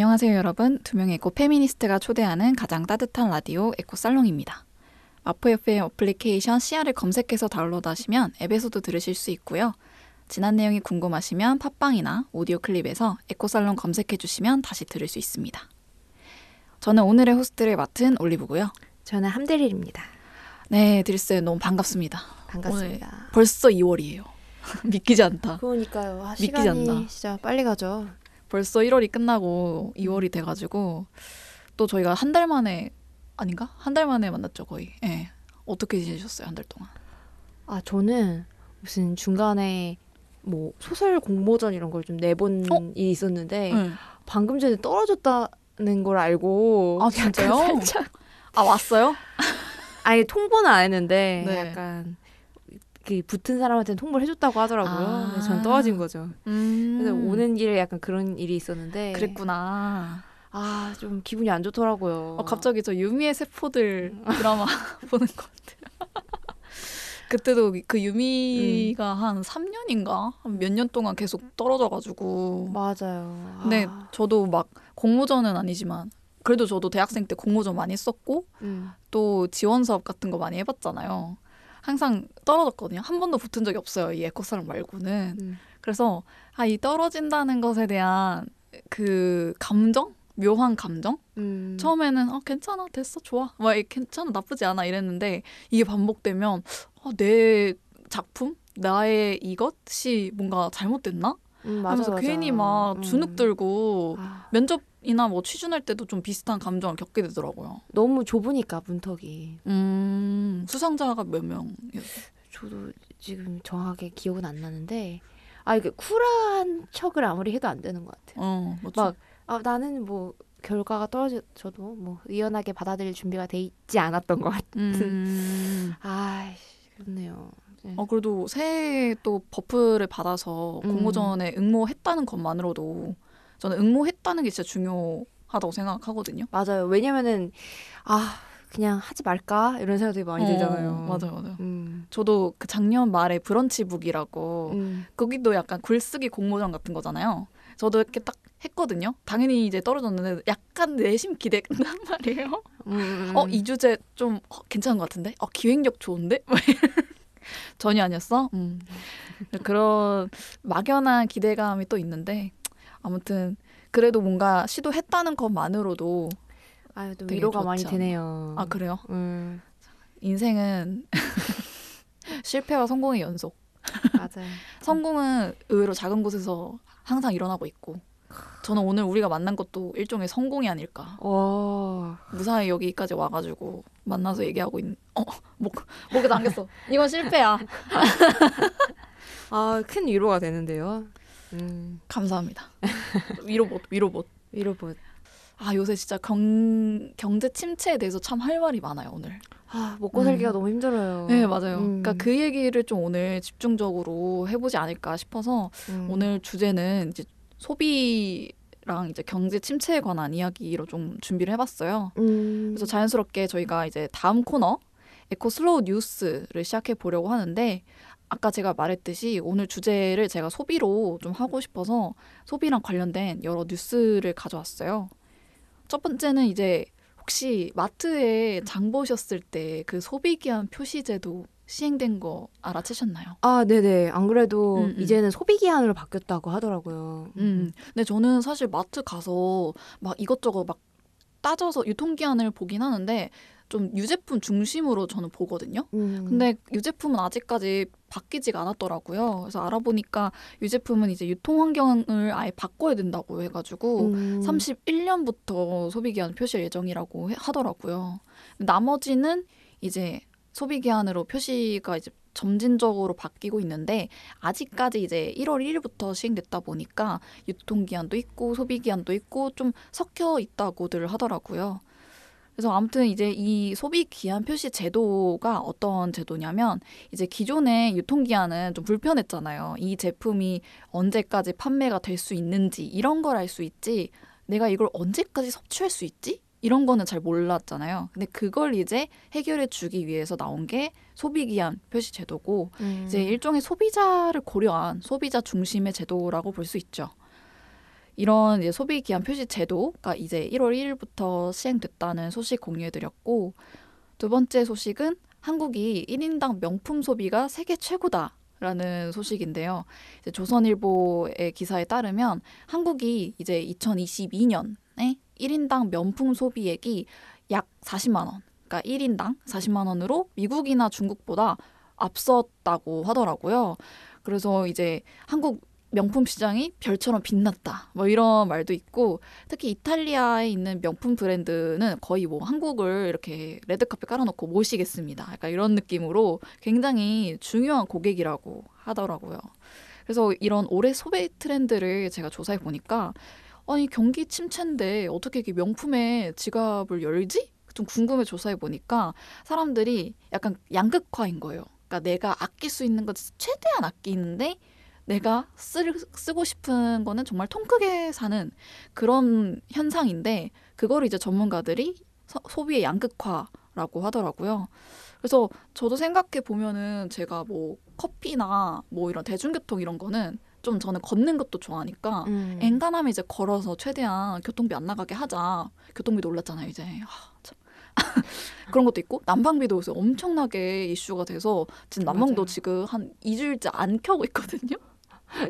안녕하세요, 여러분. 두 명의 에코 페미니스트가 초대하는 가장 따뜻한 라디오 에코 살롱입니다. 마포 FM 어플리케이션 CR을 검색해서 다운로드하시면 앱에서도 들으실 수 있고요. 지난 내용이 궁금하시면 팟빵이나 오디오 클립에서 에코 살롱 검색해 주시면 다시 들을 수 있습니다. 저는 오늘의 호스트를 맡은 올리브고요. 저는 함대릴입니다. 네, 드리스 너무 반갑습니다. 반갑습니다. 벌써 2월이에요. 믿기지 않다. 그러니까요. 아, 믿기지 않나. 진짜 빨리 가죠. 벌써 1월이 끝나고 2월이 돼가지고 또 저희가 한 달 만에 아닌가? 한 달 만에 만났죠 거의. 예. 어떻게 지내셨어요 한 달 동안? 아 저는 무슨 중간에 뭐 소설 공모전 이런 걸 좀 내본 어? 일이 있었는데 응. 방금 전에 떨어졌다는 걸 알고 아, 진짜요? 살짝 아 왔어요? 아니 통보는 안 했는데 네. 약간 그 붙은 사람한테는 통보를 해줬다고 하더라고요. 아. 저는 떨어진 거죠. 음. 그래서 오는 길에 약간 그런 일이 있었는데 그랬구나. 아 좀 기분이 안 좋더라고요. 어, 갑자기 저 유미의 세포들 드라마 보는 것 같아요. 그때도 그 유미가 한 3년인가 몇 년 동안 계속 떨어져가지고 맞아요. 근데 아, 저도 막 공모전은 아니지만 그래도 저도 대학생 때 공모전 많이 썼고 음. 또 지원 사업 같은 거 많이 해봤잖아요. 항상 떨어졌거든요. 한 번도 붙은 적이 없어요. 이 에코사랑 말고는. 음. 그래서 아, 이 떨어진다는 것에 대한 그 감정? 묘한 감정? 음. 처음에는 아, 괜찮아, 됐어, 좋아. 막이 괜찮아, 나쁘지 않아 이랬는데 이게 반복되면 아, 내 작품? 나의 이것이 뭔가 잘못됐나? 음, 맞아, 하면서 맞아. 괜히 막 음. 주눅 들고 아, 면접 이나 뭐 취준할 때도 좀 비슷한 감정을 겪게 되더라고요. 너무 좁으니까 문턱이. 음, 수상자가 몇 명이었어요? 저도 지금 정확하게 기억은 안 나는데 아 이게 쿨한 척을 아무리 해도 안 되는 것 같아요. 어, 맞죠. 막 아, 나는 뭐 결과가 떨어져도 뭐 의연하게 받아들일 준비가 돼 있지 않았던 것 같아. 음. 아, 그렇네요. 네. 어, 그래도 새해 또 buff를 받아서 음. 공모전에 응모했다는 것만으로도 저는 응모했다는 게 진짜 중요하다고 생각하거든요. 맞아요. 왜냐면은 아 그냥 하지 말까 이런 생각이 많이 어, 들잖아요. 맞아요, 맞아요. 음. 저도 그 작년 말에 브런치북이라고 음. 거기도 약간 글쓰기 공모전 같은 거잖아요. 저도 이렇게 딱 했거든요. 당연히 이제 떨어졌는데 약간 내심 기대했단 말이에요. 음. 어, 이 주제 좀 어, 괜찮은 것 같은데? 어, 기획력 좋은데? 막 이런- 전혀 아니었어? 음. 그런 막연한 기대감이 또 있는데, 아무튼, 그래도 뭔가 시도했다는 것만으로도, 아유, 또 위로가 많이 않나. 되네요. 아, 그래요? 음. 인생은 실패와 성공의 연속. 맞아요. 성공은 의외로 작은 곳에서 항상 일어나고 있고, 저는 오늘 우리가 만난 것도 일종의 성공이 아닐까. 와. 무사히 여기까지 와가지고 만나서 얘기하고 있는 어 목, 목에 당겼어 이건 실패야 아, 큰 위로가 되는데요. 음. 감사합니다 위로봇 위로봇 위로 보. 아 요새 진짜 경, 경제 침체에 대해서 참 할 말이 많아요 오늘 아, 먹고 살기가 음. 너무 힘들어요. 네 맞아요 음. 그러니까 그 얘기를 좀 오늘 집중적으로 해보지 않을까 싶어서 음. 오늘 주제는 이제 소비랑 이제 경제 침체에 관한 이야기로 좀 준비를 해봤어요 음. 그래서 자연스럽게 저희가 이제 다음 코너 에코 슬로우 뉴스를 시작해 보려고 하는데 아까 제가 말했듯이 오늘 주제를 제가 소비로 좀 하고 싶어서 소비랑 관련된 여러 뉴스를 가져왔어요. 첫 번째는 이제 혹시 마트에 장 보셨을 때 그 소비 기한 표시 제도 시행된 거 알아채셨나요? 아, 네네. 안 그래도 음, 음. 이제는 소비 기한으로 바뀌었다고 하더라고요. 음. 근데 저는 사실 마트 가서 막 이것저것 막 따져서 유통기한을 보긴 하는데 좀 유제품 중심으로 저는 보거든요. 음. 근데 유제품은 아직까지 바뀌지가 않았더라고요. 그래서 알아보니까 유제품은 이제 유통 환경을 아예 바꿔야 된다고 해가지고 음. 31년부터 소비기한 표시할 예정이라고 해- 하더라고요. 나머지는 이제 소비기한으로 표시가 이제 점진적으로 바뀌고 있는데 아직까지 이제 1월 1일부터 시행됐다 보니까 유통기한도 있고 소비기한도 있고 좀 섞여 있다고들 하더라고요. 그래서 아무튼 이제 이 소비 기한 표시 제도가 어떤 제도냐면 이제 기존의 유통 기한은 좀 불편했잖아요. 이 제품이 언제까지 판매가 될 수 있는지 이런 걸 알 수 있지. 내가 이걸 언제까지 섭취할 수 있지? 이런 거는 잘 몰랐잖아요. 근데 그걸 이제 해결해 주기 위해서 나온 게 소비 기한 표시 제도고 음. 이제 일종의 소비자를 고려한 소비자 중심의 제도라고 볼 수 있죠. 이런 이제 소비 기한 표시 제도가 이제 1월 1일부터 시행됐다는 소식 공유해드렸고 두 번째 소식은 한국이 1인당 명품 소비가 세계 최고다 라는 소식인데요. 이제 조선일보의 기사에 따르면 한국이 이제 2022년에 1인당 명품 소비액이 약 40만 원, 그러니까 1인당 40만 원으로 미국이나 중국보다 앞섰다고 하더라고요. 그래서 이제 한국 명품 시장이 별처럼 빛났다. 뭐 이런 말도 있고 특히 이탈리아에 있는 명품 브랜드는 거의 뭐 한국을 이렇게 레드카페 깔아놓고 모시겠습니다. 약간 이런 느낌으로 굉장히 중요한 고객이라고 하더라고요. 그래서 이런 올해 소비 트렌드를 제가 조사해 보니까 아니 경기 침체인데 어떻게 이렇게 명품에 지갑을 열지? 좀 궁금해 조사해 보니까 사람들이 약간 양극화인 거예요. 그러니까 내가 아낄 수 있는 것 최대한 아끼는데 내가 쓸, 쓰고 싶은 거는 정말 통 크게 사는 그런 현상인데 그거를 이제 전문가들이 서, 소비의 양극화라고 하더라고요. 그래서 저도 생각해 보면은 제가 뭐 커피나 뭐 이런 대중교통 이런 거는 좀 저는 걷는 것도 좋아하니까 음. 엔간하면 이제 걸어서 최대한 교통비 안 나가게 하자. 교통비도 올랐잖아요, 이제. 하, 참. 그런 것도 있고 난방비도 요새 엄청나게 이슈가 돼서 지금 난방도 맞아요. 지금 한 2주일째 안 켜고 있거든요.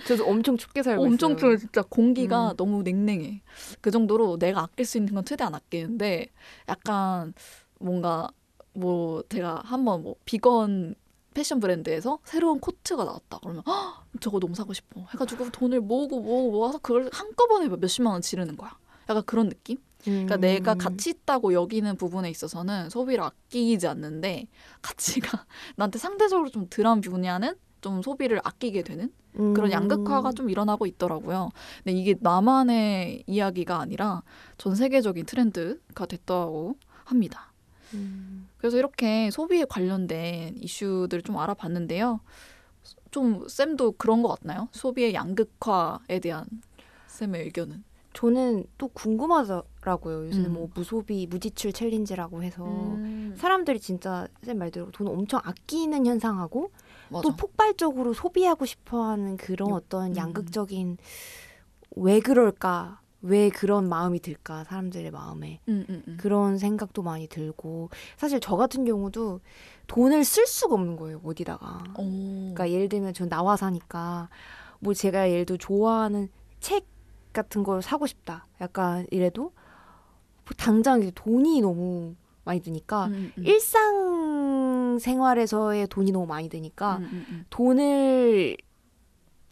저도 엄청 춥게 살고 엄청 있어요. 추워 진짜 공기가 음. 너무 냉랭해. 그 정도로 내가 아낄 수 있는 건 최대한 아끼는데 약간 뭔가 뭐 제가 한번 뭐 비건 패션 브랜드에서 새로운 코트가 나왔다 그러면 "헉, 저거 너무 사고 싶어 해가지고 돈을 모으고 모으고 모아서 그걸 한꺼번에 몇십만 원 지르는 거야. 약간 그런 느낌? 그러니까 음. 내가 가치 있다고 여기는 부분에 있어서는 소비를 아끼지 않는데 가치가 나한테 상대적으로 좀 덜한 분야는 좀 소비를 아끼게 되는 그런 음. 양극화가 좀 일어나고 있더라고요. 근데 이게 나만의 이야기가 아니라 전 세계적인 트렌드가 됐다고 합니다. 음. 그래서 이렇게 소비에 관련된 이슈들을 좀 알아봤는데요. 좀 쌤도 그런 것 같나요? 소비의 양극화에 대한 쌤의 의견은? 저는 또 궁금하더라고요. 요새는 음. 뭐 무소비 무지출 챌린지라고 해서 음, 사람들이 진짜 쌤 말대로 돈 엄청 아끼는 현상하고 맞아. 또 폭발적으로 소비하고 싶어하는 그런 요- 어떤 음. 양극적인 왜 그럴까? 왜 그런 마음이 들까? 사람들의 마음에 음, 음, 음. 그런 생각도 많이 들고 사실 저 같은 경우도 돈을 쓸 수가 없는 거예요 어디다가. 오. 그러니까 예를 들면 전 나와 사니까 뭐 제가 예를 들어 좋아하는 책 같은 걸 사고 싶다. 약간 이래도 뭐 당장 돈이 너무 많이 드니까 음, 음. 일상 생활에서의 돈이 너무 많이 드니까 음, 음, 음. 돈을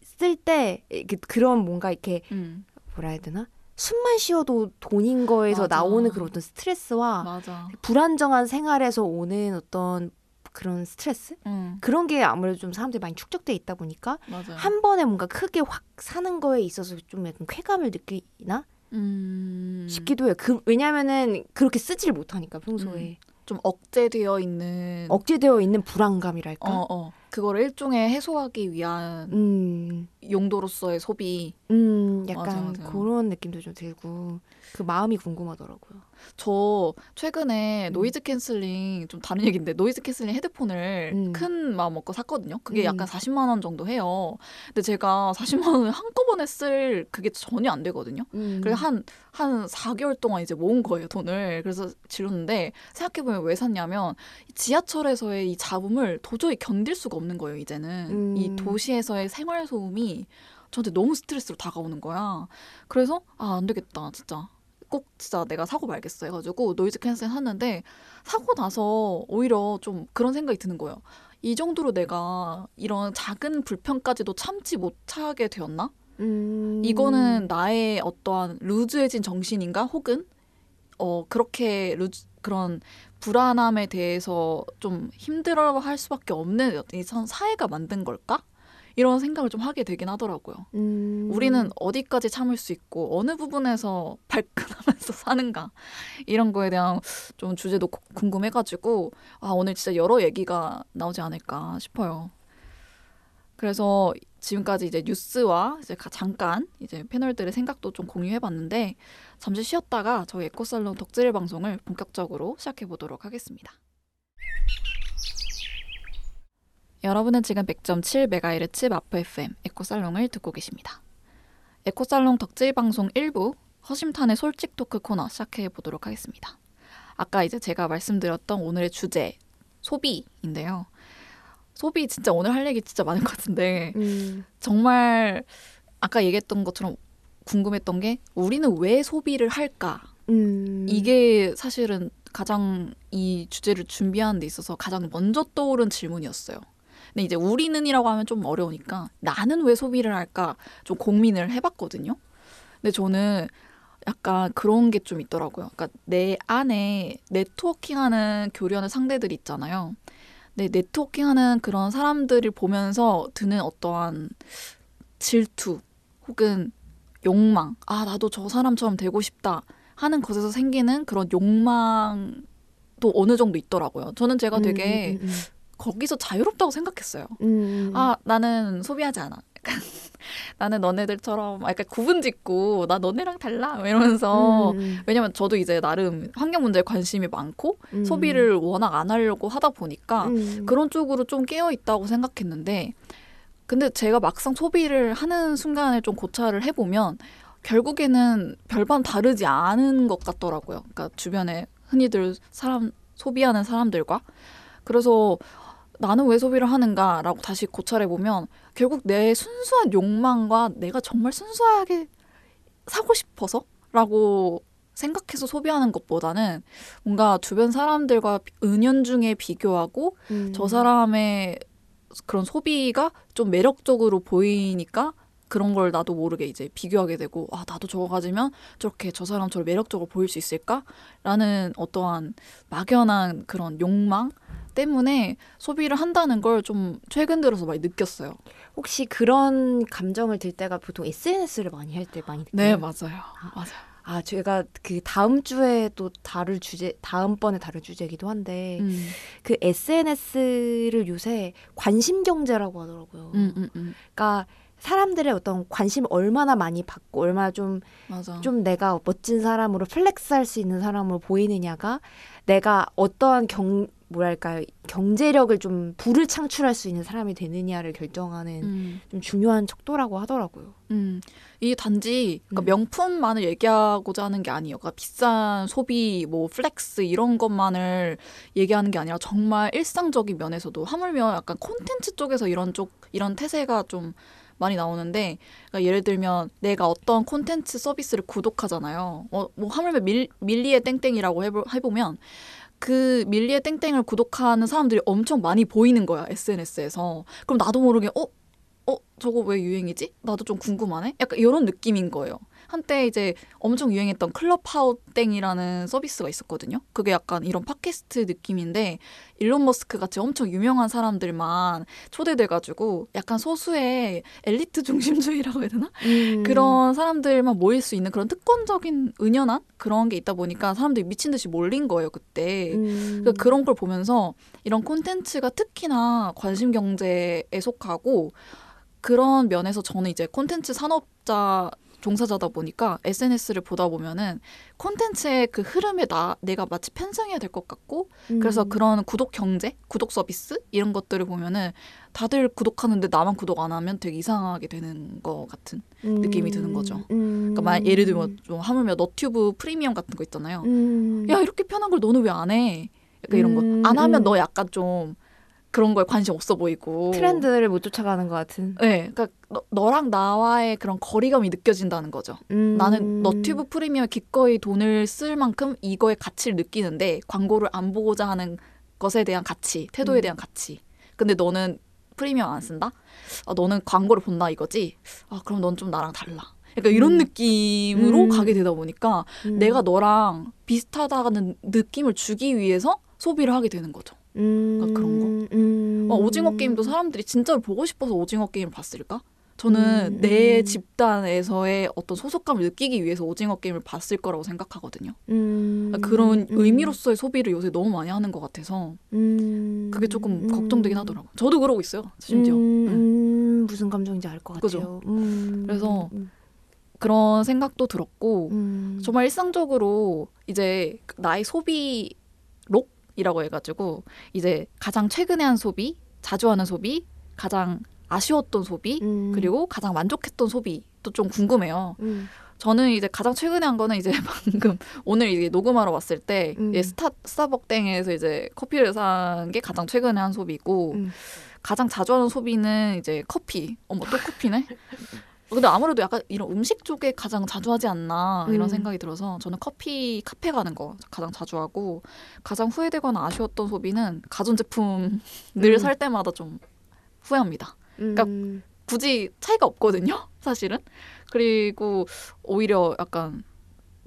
쓸 때 그런 뭔가 이렇게 음. 뭐라 해야 되나 숨만 쉬어도 돈인 거에서 맞아. 나오는 그런 어떤 스트레스와 맞아. 불안정한 생활에서 오는 어떤 그런 스트레스 음, 그런 게 아무래도 좀 사람들이 많이 축적돼 있다 보니까 맞아. 한 번에 뭔가 크게 확 사는 거에 있어서 좀 약간 쾌감을 느끼나 음. 싶기도 해요. 그 왜냐면은 그렇게 쓰질 못하니까 평소에 좀 억제되어 있는 억제되어 있는 불안감이랄까. 어, 어. 그거를 일종의 해소하기 위한 음, 용도로서의 소비. 음, 약간 맞아, 맞아. 그런 느낌도 좀 들고 그 마음이 궁금하더라고요. 저 최근에 음. noise cancelling 좀 다른 얘기인데 noise cancelling 헤드폰을 음. 큰 마음 먹고 샀거든요. 그게 음. 약간 40만 원 정도 해요. 근데 제가 40만 원을 한꺼번에 쓸 그게 전혀 안 되거든요. 음. 그래서 한, 한 4개월 동안 이제 모은 거예요, 돈을. 그래서 질렀는데, 생각해 보면 왜 샀냐면, 지하철에서의 이 잡음을 도저히 견딜 수가 없는 거예요, 이제는. 음. 이 도시에서의 생활 소음이 저한테 너무 스트레스로 다가오는 거야. 그래서, 아, 안 되겠다, 진짜. 꼭 진짜 내가 사고 말겠어 해가지고 noise cancel 샀는데 사고 나서 오히려 좀 그런 생각이 드는 거예요. 이 정도로 내가 이런 작은 불편까지도 참지 못하게 되었나? 음. 이거는 나의 어떠한 loose해진 정신인가 혹은 어 그렇게 loose 그런 불안함에 대해서 좀 힘들어할 수밖에 없는 이 선- 사회가 만든 걸까? 이런 생각을 좀 하게 되긴 하더라고요. 음. 우리는 어디까지 참을 수 있고 어느 부분에서 발끈하면서 사는가 이런 거에 대한 좀 주제도 고- 궁금해가지고 아 오늘 진짜 여러 얘기가 나오지 않을까 싶어요. 그래서 지금까지 이제 뉴스와 이제 가- 잠깐 이제 패널들의 생각도 좀 공유해봤는데 잠시 쉬었다가 저희 에코살론 덕질 방송을 본격적으로 시작해 보도록 하겠습니다. 여러분은 지금 100.7MHz 마프 FM 에코살롱을 듣고 계십니다. 에코살롱 덕질 방송 1부 허심탄의 솔직 토크 코너 시작해 보도록 하겠습니다. 아까 이제 제가 말씀드렸던 오늘의 주제 소비인데요. 소비 진짜 오늘 할 얘기 진짜 많을 것 같은데 음. 정말 아까 얘기했던 것처럼 궁금했던 게 우리는 왜 소비를 할까? 음. 이게 사실은 가장 이 주제를 준비하는 데 있어서 가장 먼저 떠오른 질문이었어요. 근데 이제 우리는이라고 하면 좀 어려우니까 나는 왜 소비를 할까 좀 고민을 해봤거든요. 근데 저는 약간 그런 게 좀 있더라고요. 그러니까 내 안에 네트워킹하는 교류하는 상대들이 있잖아요. 내 네트워킹하는 그런 사람들을 보면서 드는 어떠한 질투 혹은 욕망, 아 나도 저 사람처럼 되고 싶다 하는 것에서 생기는 그런 욕망도 어느 정도 있더라고요. 저는 제가 되게 음, 음, 거기서 자유롭다고 생각했어요. 음, 음. 아 나는 소비하지 않아. 나는 너네들처럼 약간 구분 짓고 나 너네랑 달라 뭐 이러면서 음, 음, 왜냐면 저도 이제 나름 환경 문제에 관심이 많고 음. 소비를 워낙 안 하려고 하다 보니까 음. 그런 쪽으로 좀 깨어 있다고 생각했는데 근데 제가 막상 소비를 하는 순간에 좀 고찰을 해보면 결국에는 별반 다르지 않은 것 같더라고요. 그러니까 주변에 흔히들 사람 소비하는 사람들과 그래서 나는 왜 소비를 하는가라고 다시 고찰해 보면 결국 내 순수한 욕망과 내가 정말 순수하게 사고 싶어서라고 생각해서 소비하는 것보다는 뭔가 주변 사람들과 은연중에 비교하고 음. 저 사람의 그런 소비가 좀 매력적으로 보이니까 그런 걸 나도 모르게 이제 비교하게 되고 아 나도 저거 가지면 저렇게 저 사람처럼 매력적으로 보일 수 있을까라는 어떠한 막연한 그런 욕망 때문에 소비를 한다는 걸 좀 최근 들어서 많이 느꼈어요. 혹시 그런 감정을 들 때가 보통 SNS를 많이 할 때 많이 네 느껴요? 맞아요, 맞아요. 아, 제가 그 다음 주에 또 다룰 주제, 다음번에 다룰 주제이기도 한데, 음, 그 SNS를 요새 관심 경제라고 하더라고요. 음, 음, 음. 그러니까 사람들의 어떤 관심을 얼마나 많이 받고, 얼마나 좀. 좀 내가 멋진 사람으로 flex할 수 있는 사람으로 보이느냐가 내가 어떠한 경, 뭐랄까요, 경제력을 좀 부를 창출할 수 있는 사람이 되느냐를 결정하는 음. 좀 중요한 척도라고 하더라고요. 음, 이 단지 그러니까 음. 명품만을 얘기하고자 하는 게 아니에요. 그러니까 비싼 소비, 뭐 flex 이런 것만을 얘기하는 게 아니라 정말 일상적인 면에서도 하물며 약간 콘텐츠 쪽에서 이런 쪽 이런 태세가 좀 많이 나오는데 그러니까 예를 들면 내가 어떤 콘텐츠 서비스를 구독하잖아요. 어, 뭐 하물며 밀, 밀리의 땡땡이라고 해보, 해보면 그 밀리의 땡땡을 구독하는 사람들이 엄청 많이 보이는 거야 SNS에서. 그럼 나도 모르게 어? 어 저거 왜 유행이지? 나도 좀 궁금하네. 약간 이런 느낌인 거예요. 한때 이제 엄청 유행했던 클럽하우땡이라는 서비스가 있었거든요. 그게 약간 이런 팟캐스트 느낌인데 일론 머스크 같이 엄청 유명한 사람들만 초대돼가지고 약간 소수의 엘리트 중심주의라고 해야 되나? 음. 그런 사람들만 모일 수 있는 그런 특권적인 은연한 그런 게 있다 보니까 사람들이 미친 듯이 몰린 거예요 그때. 음. 그러니까 그런 걸 보면서 이런 콘텐츠가 특히나 관심 경제에 속하고 그런 면에서 저는 이제 콘텐츠 산업자 종사자다 보니까 SNS를 보다 보면은 콘텐츠의 그 흐름에 나 내가 마치 편승해야 될 것 같고 그래서 음. 그런 구독 경제, 구독 서비스 이런 것들을 보면은 다들 구독하는데 나만 구독 안 하면 되게 이상하게 되는 것 같은. 느낌이 드는 거죠. 음. 그러니까 만 예를 들면 좀 하물며 너튜브 프리미엄 같은 거 있잖아요. 음. 야 이렇게 편한 걸 너는 왜 안 해? 약간 이런 음, 거안 하면 음. 너 약간 좀 그런 거에 관심 없어 보이고 트렌드를 못 쫓아가는 것 같은. 네, 그러니까 너, 너랑 나와의 그런 거리감이 느껴진다는 거죠. 음. 나는 너튜브 프리미엄 기꺼이 돈을 쓸 만큼 이거의 가치를 느끼는데 광고를 안 보고자 하는 것에 대한 가치, 태도에 음. 대한 가치. 근데 너는 프리미엄 안 쓴다? 아, 너는 광고를 본다 이거지? 아, 그럼 넌 좀 나랑 달라. 약간 이런 음. 느낌으로 음. 가게 되다 보니까 음. 내가 너랑 비슷하다는 느낌을 주기 위해서 소비를 하게 되는 거죠. 음. 그런 거? 음. 어, 오징어 게임도 사람들이 진짜로 보고 싶어서 오징어 게임을 봤을까? 저는 음, 내 음. 집단에서의 어떤 소속감을 느끼기 위해서 오징어 게임을 봤을 거라고 생각하거든요. 음. 그런 음. 의미로서의 소비를 요새 너무 많이 하는 것 같아서 음. 그게 조금 음. 걱정되긴 하더라고요. 저도 그러고 있어요, 심지어. 음, 응. 음, 무슨 감정인지 알 것? 같아요. 음. 그래서 음. 그런 생각도 들었고 음. 정말 일상적으로 이제 나의 소비록 이라고 해가지고 이제 가장 최근에 한 소비, 자주 하는 소비, 가장 아쉬웠던 소비, 음. 그리고 가장 만족했던 소비 또 것도 좀 궁금해요. 음. 저는 이제 가장 최근에 한 거는 이제 방금 오늘 이게 녹음하러 왔을 때 음. 예, 스타 스타벅땡에서 이제 커피를 산 게 가장 최근에 한 소비고 음. 가장 자주 하는 소비는 이제 커피. 어머 또 커피네. 근데 아무래도 약간 이런 음식 쪽에 가장 자주 하지 않나 이런 음. 생각이 들어서 저는 커피 카페 가는 거 가장 자주 하고 가장 후회되거나 아쉬웠던 소비는 가전제품을 음. 살 때마다 좀 후회합니다. 그러니까 음. 굳이 차이가 없거든요, 사실은. 그리고 오히려 약간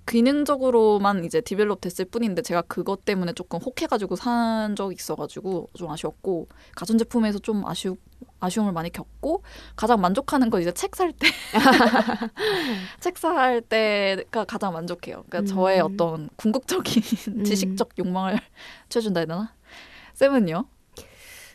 기능적으로만 이제 디벨롭 됐을 뿐인데 제가 그것 때문에 조금 혹해가지고 산 적이 있어가지고 좀 아쉬웠고 가전제품에서 좀 아쉬우, 아쉬움을 많이 겪고 가장 만족하는 건 이제 책 살 때. 책 살 때가 가장 만족해요. 그러니까 음. 저의 어떤 궁극적인 음. 지식적 욕망을 채워준다 해야 되나? 쌤은요?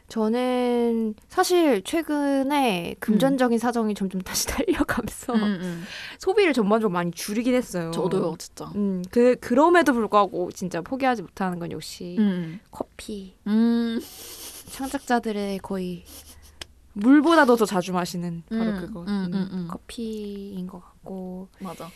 저는 사실 최근에 금전적인 사정이 점점 다시 달려가면서 음, 음. 소비를 전반적으로 많이 줄이긴 했어요. 저도요, 진짜. 음, 그 그럼에도 불구하고 진짜 포기하지 못하는 건 역시 음. 커피. 음. 창작자들의 거의 물보다도 더 자주 마시는 바로 음, 그거 음, 음, 음, 음. 커피인 것 같고 맞아.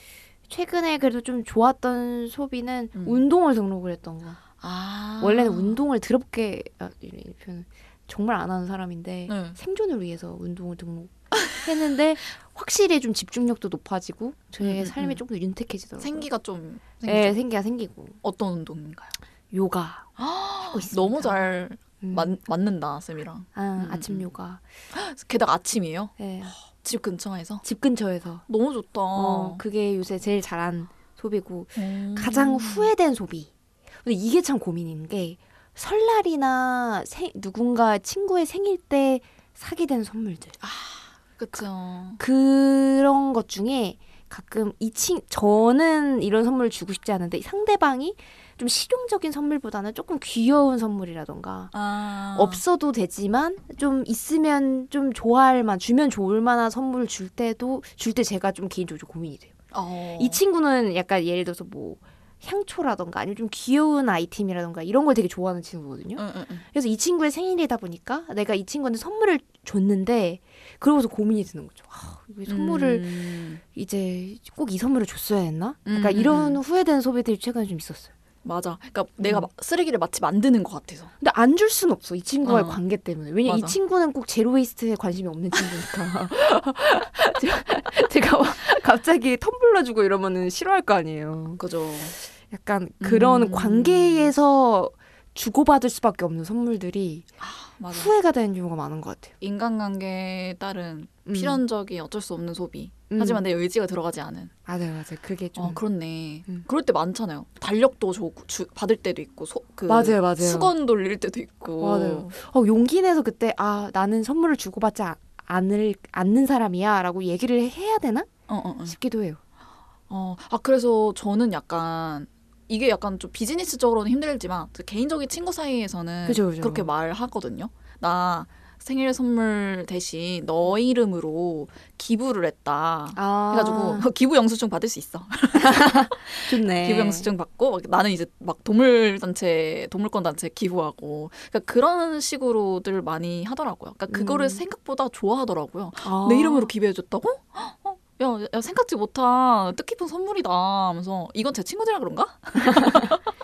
최근에 그래도 좀 좋았던 소비는 음. 운동을 등록을 했던 거. 아. 원래는 운동을 더럽게 아, 이 표현 정말 안 하는 사람인데 네. 생존을 위해서 운동을 등록했는데 확실히 좀 집중력도 높아지고 저의 음, 음, 삶이 음. 조금 더 윤택해지더라고요. 생기가 좀 네, 생기죠. 생기가 생기고 어떤 운동인가요? 요가 하고 있습니다. 너무 잘 음. 맞, 맞는다 쌤이랑. 아, 음, 아침 음. 요가. 게다가 아침이에요. 네. 집 근처에서. 집 근처에서. 너무 좋다. 어, 그게 요새 제일 잘한 소비고 음. 가장 후회된 소비. 근데 이게 참 고민인 게 설날이나 생, 누군가 친구의 생일 때 사게 된 선물들. 그쵸. 그런 것 중에 가끔 이 친, 저는 이런 선물을 주고 싶지 않은데 상대방이 좀 실용적인 선물보다는 조금 귀여운 선물이라던가 아. 없어도 되지만 좀 있으면 좀 좋아할 만 주면 좋을 만한 선물을 줄 때도 줄 때 제가 좀 개인적으로 좀 고민이 돼요. 어. 이 친구는 약간 예를 들어서 뭐 향초라던가 아니면 좀 귀여운 아이템이라던가 이런 걸 되게 좋아하는 친구거든요. 응, 응, 응. 그래서 이 친구의 생일이다 보니까 내가 이 친구한테 선물을 줬는데 그러고서 고민이 드는 거죠. 아, 왜 선물을 음. 이제 꼭 이 선물을 줬어야 했나? 음, 그러니까 음, 이런 음. 후회되는 소비들이 최근에 좀 있었어요. 맞아. 그러니까 내가 음. 마- 쓰레기를 마치 만드는 것 같아서. 근데 안 줄 순 없어 이 친구와의 어. 관계 때문에 왜냐 이 맞아. 친구는 꼭 zero waste에 관심이 없는 친구니까 제가, 제가 막 갑자기 텀블러 주고 이러면은 싫어할 거 아니에요. 그죠. 약간 그런 음. 관계에서 주고받을 수밖에 없는 선물들이 맞아. 후회가 되는 경우가 많은 것 같아요. 인간관계에 따른 음. 필연적인 어쩔 수 없는 소비. 음. 하지만 내 의지가 들어가지 않은. 맞아요, 맞아요. 그게 좀 어, 그렇네. 음. 그럴 때 많잖아요. 달력도 좋고 주, 받을 때도 있고 소, 그 맞아요, 맞아요. 수건 돌릴 때도 있고. 맞아요. 어, 용기 내서 그때 아 나는 선물을 주고받지 아- 않을 않는 사람이야라고 얘기를 해야 되나 어, 어, 어. 싶기도 해요. 어, 아 그래서 저는 약간 이게 약간 좀 비즈니스적으로는 힘들지만 그 개인적인 친구 사이에서는 그죠, 그죠. 렇게 말하거든요. 나 생일 선물 대신 너 이름으로 기부를 했다. 아, 해가지고 기부 영수증 받을 수 있어. 좋네. 기부 영수증 받고 막 나는 이제 막 동물 단체 동물권 단체 기부하고 그러니까 그런 식으로들 많이 하더라고요. 그러니까 그거를 음. 생각보다 좋아하더라고요. 아. 내 이름으로 기부해줬다고? 어? 야, 야 생각지 못한 뜻깊은 선물이다 하면서 이건 제 친구들이라 그런가?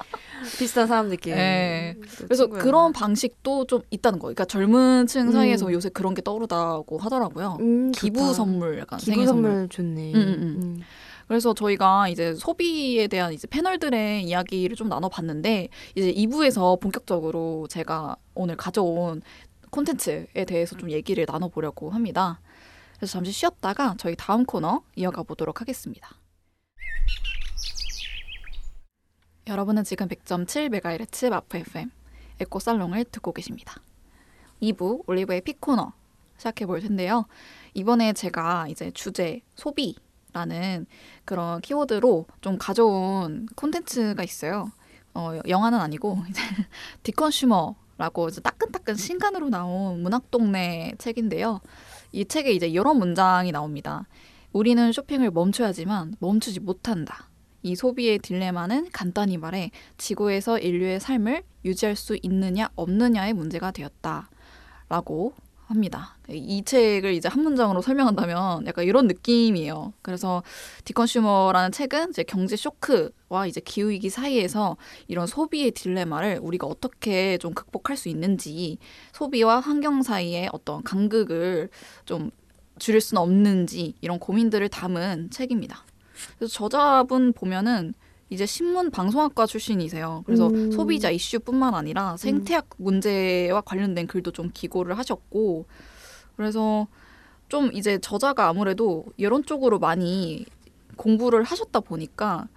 비슷한 사람들끼리. 네. 또 그래서 친구야. 그런 방식도 좀 있다는 거예요. 그러니까 젊은 층 사이에서 음. 요새 그런 게 떠오르다고 하더라고요. 음, 기부 좋다. 선물 약간 기부 생일 선물. 선물 좋네. 음, 음, 음. 그래서 저희가 이제 소비에 대한 이제 패널들의 이야기를 좀 나눠봤는데 이제 2부에서 본격적으로 제가 오늘 가져온 콘텐츠에 대해서 좀 얘기를 나눠보려고 합니다. 그래서 잠시 쉬었다가 저희 다음 코너 이어가 보도록 하겠습니다. 여러분은 지금 100.7MHz 마프 FM 에코 살롱을 듣고 계십니다. 2부 올리브의 피코너 시작해 볼 텐데요. 이번에 제가 이제 주제 소비라는 그런 키워드로 좀 가져온 콘텐츠가 있어요. 어, 영화는 아니고 이제 디컨슈머라고 이제 따끈따끈 신간으로 나온 문학 동네 책인데요. 이 책에 이제 이런 문장이 나옵니다. 우리는 쇼핑을 멈춰야지만 멈추지 못한다. 이 소비의 딜레마는 간단히 말해 지구에서 인류의 삶을 유지할 수 있느냐 없느냐의 문제가 되었다. 라고 합니다. 이 책을 이제 한 문장으로 설명한다면 약간 이런 느낌이에요. 그래서 디컨슈머라는 책은 이제 경제 쇼크와 이제 기후 위기 사이에서 이런 소비의 딜레마를 우리가 어떻게 좀 극복할 수 있는지 소비와 환경 사이의 어떤 간극을 좀 줄일 수는 없는지 이런 고민들을 담은 책입니다. 그래서 저자분 보면은 이제 신문 방송학과 출신이세요. 그래서 음. 소비자 이슈뿐만 아니라 생태학 문제와 관련된 글도 좀 기고를 하셨고 그래서 좀 이제 저자가 아무래도 이런 쪽으로 많이 공부를 하셨다 보니까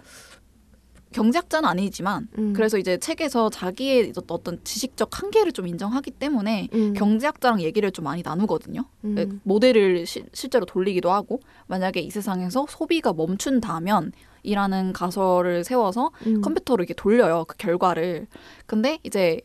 경제학자는 아니지만 음. 그래서 이제 책에서 자기의 어떤 지식적 한계를 좀 인정하기 때문에 음. 경제학자랑 얘기를 좀 많이 나누거든요. 음. 네, 모델을 시- 실제로 돌리기도 하고 만약에 이 세상에서 소비가 멈춘다면 이라는 가설을 세워서 음. 컴퓨터로 이렇게 돌려요 그 결과를 근데 이제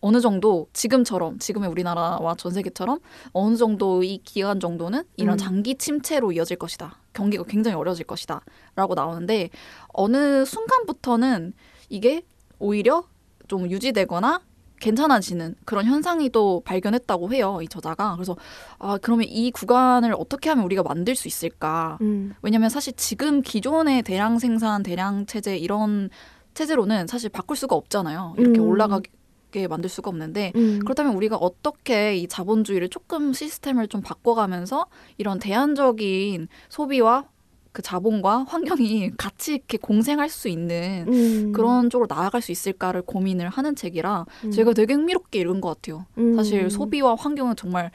어느 정도 지금처럼 지금의 우리나라와 전 세계처럼 어느 정도 이 기간 정도는 이런 음. 장기 침체로 이어질 것이다 경기가 굉장히 어려워질 것이다라고 나오는데 어느 순간부터는 이게 오히려 좀 유지되거나 괜찮아지는 그런 현상이 또 발견했다고 해요 이 저자가 그래서 아 그러면 이 구간을 어떻게 하면 우리가 만들 수 있을까 음. 왜냐면 사실 지금 기존의 대량 생산, 대량 체제 이런 체제로는 사실 바꿀 수가 없잖아요. 이렇게 음. 올라가게 만들 수가 없는데 음. 그렇다면 우리가 어떻게 이 자본주의를 조금 시스템을 좀 바꿔가면서 이런 대안적인 소비와 그 자본과 환경이 같이 이렇게 공생할 수 있는 음. 그런 쪽으로 나아갈 수 있을까를 고민을 하는 책이라 음. 제가 되게 흥미롭게 읽은 것 같아요. 음. 사실 소비와 환경은 정말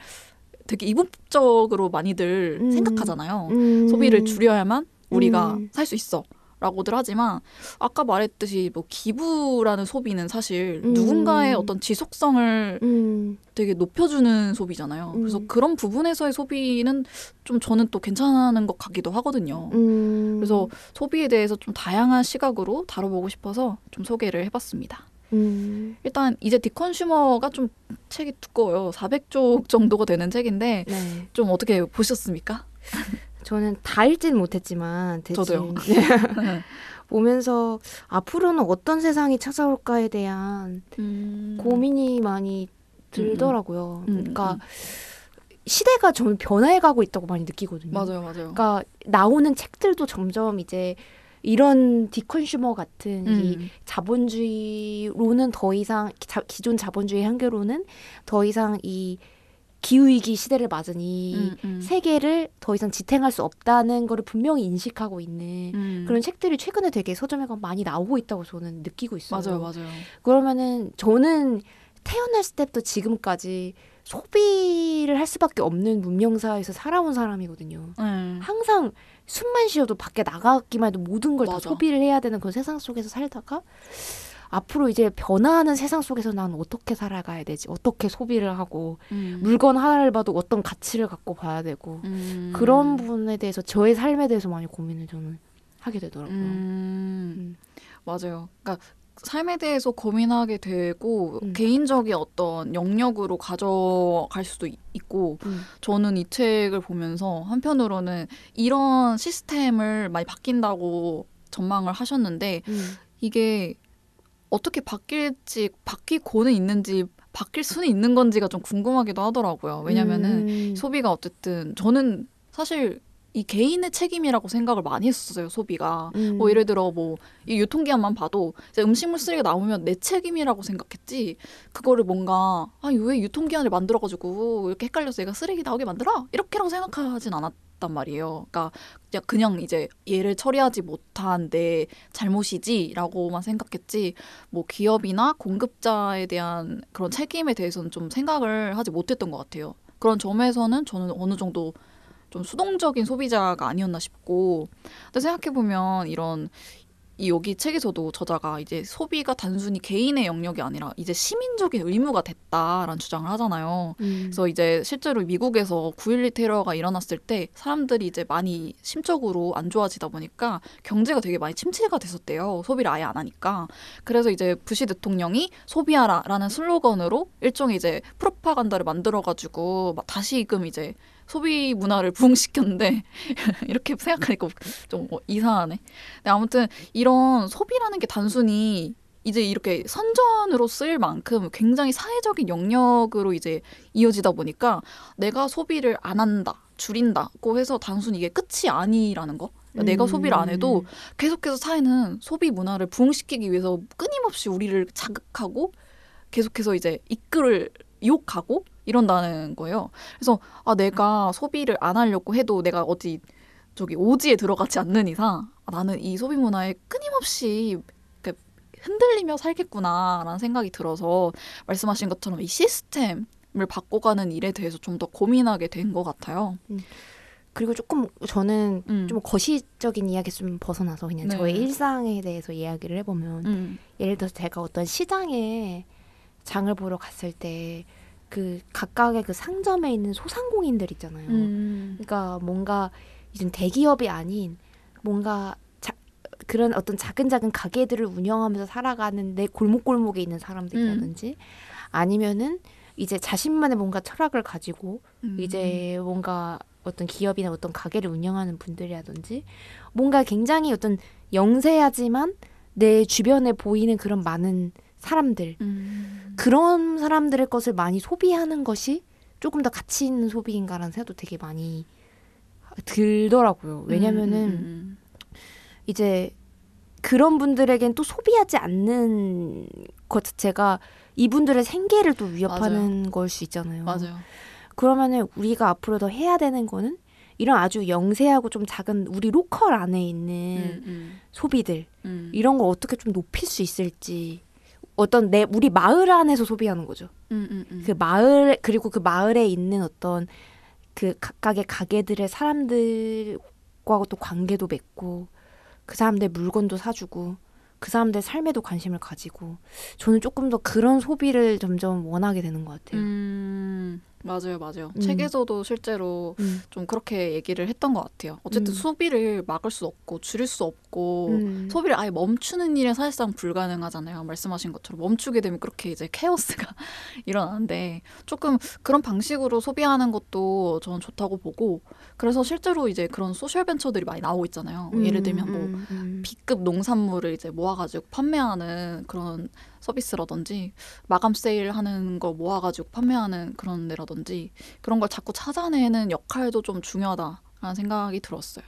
되게 이분법적으로 많이들 음. 생각하잖아요. 음. 소비를 줄여야만 우리가 음. 살수 있어. 라고들 하지만 아까 말했듯이 뭐 기부라는 소비는 사실 음. 누군가의 어떤 지속성을 음. 되게 높여주는 소비잖아요. 그래서 음. 그런 부분에서의 소비는 좀 저는 또 괜찮은 것 같기도 하거든요. 음. 그래서 소비에 대해서 좀 다양한 시각으로 다뤄보고 싶어서 좀 소개를 해봤습니다. 음. 일단 이제 디컨슈머가 좀 책이 두꺼워요. 400쪽 정도가 되는 책인데 네. 좀 어떻게 보셨습니까? 저는 다 읽지는 못했지만 대충 저도요. 네. 보면서 앞으로는 어떤 세상이 찾아올까에 대한 음. 고민이 많이 들더라고요. 음, 그러니까 음. 시대가 좀 변해가고 있다고 많이 느끼거든요. 맞아요, 맞아요. 그러니까 나오는 책들도 점점 이제 이런 디컨슈머 같은 이 음. 자본주의로는 더 이상 자, 기존 자본주의 한계로는 더 이상 이 기후위기 시대를 맞은 이 음, 음. 세계를 더 이상 지탱할 수 없다는 거를 분명히 인식하고 있는 음. 그런 책들이 최근에 되게 서점에 가면 많이 나오고 있다고 저는 느끼고 있어요. 맞아요, 맞아요. 그러면은 저는 태어났을 때부터 지금까지 소비를 할 수밖에 없는 문명사에서 살아온 사람이거든요. 네. 항상 숨만 쉬어도 밖에 나가기만 해도 모든 걸 다. 소비를 해야 되는 그런 세상 속에서 살다가 앞으로 이제 변화하는 세상 속에서 난 어떻게 살아가야 되지? 어떻게 소비를 하고 음. 물건 하나를 봐도 어떤 가치를 갖고 봐야 되고 음. 그런 부분에 대해서 저의 삶에 대해서 많이 고민을 저는 하게 되더라고요. 음. 음. 맞아요. 그러니까 삶에 대해서 고민하게 되고 음. 개인적인 어떤 영역으로 가져갈 수도 있- 있고 음. 저는 이 책을 보면서 한편으로는 이런 시스템을 많이 바뀐다고 전망을 하셨는데 음. 이게 어떻게 바뀔지 바뀌고는 있는지 바뀔 수는 있는 건지가 좀 궁금하기도 하더라고요. 왜냐면은 음. 소비가 어쨌든 저는 사실 이 개인의 책임이라고 생각을 많이 했었어요. 소비가 음. 뭐 예를 들어 뭐 이 유통기한만 봐도 음식물 쓰레기가 나오면 내 책임이라고 생각했지 그거를 뭔가 아왜 유통기한을 만들어가지고 이렇게 헷갈려서 얘가 쓰레기 나오게 만들어 이렇게라고 생각하진 않았 단 말이에요. 그러니까 그냥 이제 얘를 처리하지 못한 내 잘못이지라고만 생각했지 뭐 기업이나 공급자에 대한 그런 책임에 대해서는 좀 생각을 하지 못했던 것 같아요. 그런 점에서는 저는 어느 정도 좀 수동적인 소비자가 아니었나 싶고 근데 생각해 보면 이런 이 여기 책에서도 저자가 이제 소비가 단순히 개인의 영역이 아니라 이제 시민적인 의무가 됐다라는 주장을 하잖아요. 음. 그래서 이제 실제로 미국에서 9.12 테러가 일어났을 때 사람들이 이제 많이 심적으로 안 좋아지다 보니까 경제가 되게 많이 침체가 됐었대요. 소비를 아예 안 하니까. 그래서 이제 부시 대통령이 소비하라라는 슬로건으로 일종의 이제 프로파간다를 만들어가지고 막 다시금 이제 소비 문화를 부흥시켰는데 이렇게 생각하니까 좀 어, 이상하네. 근데 아무튼 이런 소비라는 게 단순히 이제 이렇게 선전으로 쓰일 만큼 굉장히 사회적인 영역으로 이제 이어지다 보니까 내가 소비를 안 한다, 줄인다고 해서 단순히 이게 끝이 아니라는 거. 그러니까 내가 소비를 안 해도 계속해서 사회는 소비 문화를 부흥시키기 위해서 끊임없이 우리를 자극하고 계속해서 이제 이끌을 유혹하고 이런다는 거예요. 그래서 아 내가 소비를 안 하려고 해도 내가 어디 저기 오지에 들어가지 않는 이상 아, 나는 이 소비 문화에 끊임없이 흔들리며 살겠구나라는 생각이 들어서 말씀하신 것처럼 이 시스템을 바꿔가는 일에 대해서 좀 더 고민하게 된 것 같아요. 그리고 조금 저는 음. 좀 거시적인 이야기 좀 벗어나서 그냥 네. 저의 일상에 대해서 이야기를 해보면 음. 예를 들어서 제가 어떤 시장에 장을 보러 갔을 때 그 각각의 그 상점에 있는 소상공인들 있잖아요. 음. 그러니까 뭔가 이제 대기업이 아닌 뭔가 자, 그런 어떤 작은 작은 가게들을 운영하면서 살아가는 내 골목골목에 있는 사람들이라든지 아니면은 이제 자신만의 뭔가 철학을 가지고 음. 이제 뭔가 어떤 기업이나 어떤 가게를 운영하는 분들이라든지 뭔가 굉장히 어떤 영세하지만 내 주변에 보이는 그런 많은 사람들 음. 그런 사람들의 것을 많이 소비하는 것이 조금 더 가치 있는 소비인가라는 생각도 되게 많이 들더라고요. 왜냐면은 음, 음, 이제 그런 분들에겐 또 소비하지 않는 것 자체가 이분들의 생계를 또 위협하는 걸수 있잖아요. 음. 맞아요. 그러면은 우리가 앞으로 더 해야 되는 거는 이런 아주 영세하고 좀 작은 우리 로컬 안에 있는 음, 음, 소비들 음. 이런 걸 어떻게 좀 높일 수 있을지 어떤 내 우리 마을 안에서 소비하는 거죠. 음, 음, 음. 그 마을 그리고 그 마을에 있는 어떤 그 각각의 가게들의 사람들과 또 관계도 맺고 그 사람들 물건도 사주고 그 사람들 삶에도 관심을 가지고 저는 조금 더 그런 소비를 점점 원하게 되는 것 같아요. 음, 맞아요, 맞아요. 음. 책에서도 실제로 음. 좀 그렇게 얘기를 했던 것 같아요. 어쨌든 음. 소비를 막을 수 없고 줄일 수 없고 음. 소비를 아예 멈추는 일은 사실상 불가능하잖아요. 말씀하신 것처럼 멈추게 되면 그렇게 이제 케오스가 일어나는데 조금 그런 방식으로 소비하는 것도 저는 좋다고 보고 그래서 실제로 이제 그런 소셜 벤처들이 많이 나오고 있잖아요. 예를 들면 뭐 음, 음. B급 농산물을 이제 모아가지고 판매하는 그런 서비스라든지 마감 세일 하는 거 모아가지고 판매하는 그런 데라든지 그런 걸 자꾸 찾아내는 역할도 좀 중요하다라는 생각이 들었어요.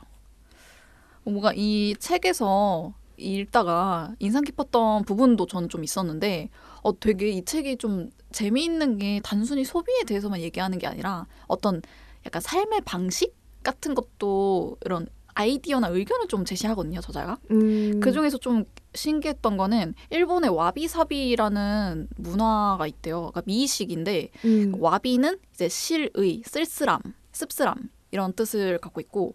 뭔가 이 책에서 읽다가 인상 깊었던 부분도 저는 좀 있었는데 어 되게 이 책이 좀 재미있는 게 단순히 소비에 대해서만 얘기하는 게 아니라 어떤 약간 삶의 방식 같은 것도 이런 아이디어나 의견을 좀 제시하거든요 저자가 음. 그 중에서 좀 신기했던 거는 일본의 와비사비라는 문화가 있대요 그러니까 미식인데 음. 와비는 이제 실의 쓸쓸함 씁쓸함 이런 뜻을 갖고 있고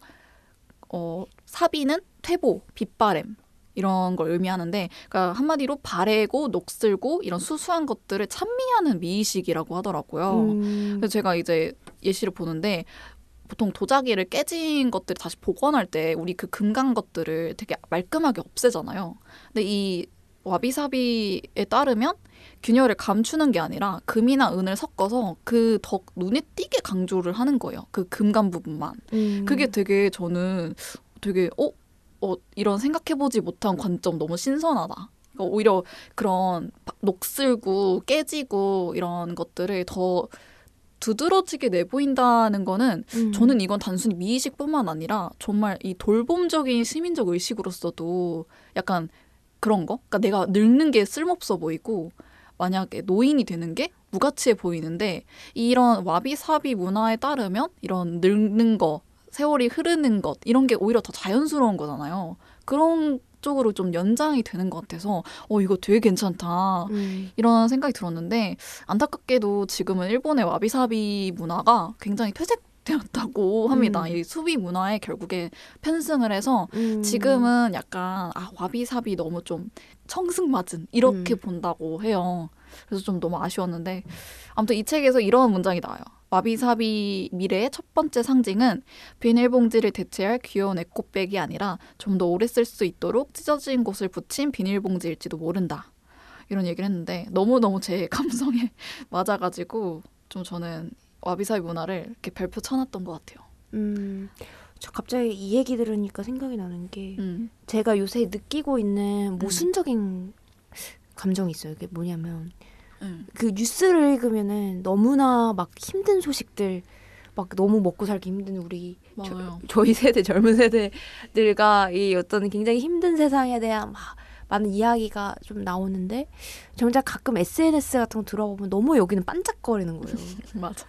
어 사비는 퇴보 빗바램 이런 걸 의미하는데 그러니까 한마디로 바래고 녹슬고 이런 수수한 것들을 찬미하는 미식이라고 하더라고요. 음. 그래서 제가 이제 예시를 보는데 보통 도자기를 깨진 것들 다시 복원할 때 우리 그 금간 것들을 되게 말끔하게 없애잖아요. 근데 이 와비사비에 따르면 균열을 감추는 게 아니라 금이나 은을 섞어서 그더 눈에 띄게 강조를 하는 거예요. 그 금간 부분만. 음. 그게 되게 저는 되게 어, 어 이런 생각해보지 못한 관점 너무 신선하다. 그러니까 오히려 그런 바- 녹슬고 깨지고 이런 것들을 더 두드러지게 내보인다는 거는 음. 저는 이건 단순히 미의식뿐만 아니라 정말 이 돌봄적인 시민적 의식으로서도 약간 그런 거? 그러니까 내가 늙는 게 쓸모없어 보이고 만약에 노인이 되는 게 무가치해 보이는데 이런 와비사비 문화에 따르면 이런 늙는 거, 세월이 흐르는 것 이런 게 오히려 더 자연스러운 거잖아요. 그런 쪽으로 좀 연장이 되는 것 같아서 어 이거 되게 괜찮다. 음. 이런 생각이 들었는데 안타깝게도 지금은 일본의 와비사비 문화가 굉장히 퇴색 되었다고 합니다. 음. 이 수비 문화에 결국에 편승을 해서 음. 지금은 약간 아 와비사비 너무 좀 청승맞은 이렇게 음. 본다고 해요. 그래서 좀 너무 아쉬웠는데 아무튼 이 책에서 이런 문장이 나와요. 와비사비 미래의 첫 번째 상징은 비닐봉지를 대체할 귀여운 에코백이 아니라 좀 더 오래 쓸 수 있도록 찢어진 곳을 붙인 비닐봉지일지도 모른다. 이런 얘기를 했는데 너무너무 제 감성에 맞아가지고 좀 저는 와비사비 문화를 이렇게 별표 쳐놨던 것 같아요. 음. 저 갑자기 이 얘기 들으니까 생각이 나는 게 음. 제가 요새 느끼고 있는 모순적인 감정이 있어요. 이게 뭐냐면 음. 그 뉴스를 읽으면은 너무나 막 힘든 소식들 막 너무 먹고 살기 힘든 우리 맞아요. 저희 세대 젊은 세대들과 이 어떤 굉장히 힘든 세상에 대한 막 많은 이야기가 좀 나오는데 정작 가끔 SNS 같은 거 들어보면 너무 여기는 반짝거리는 거예요. 맞아.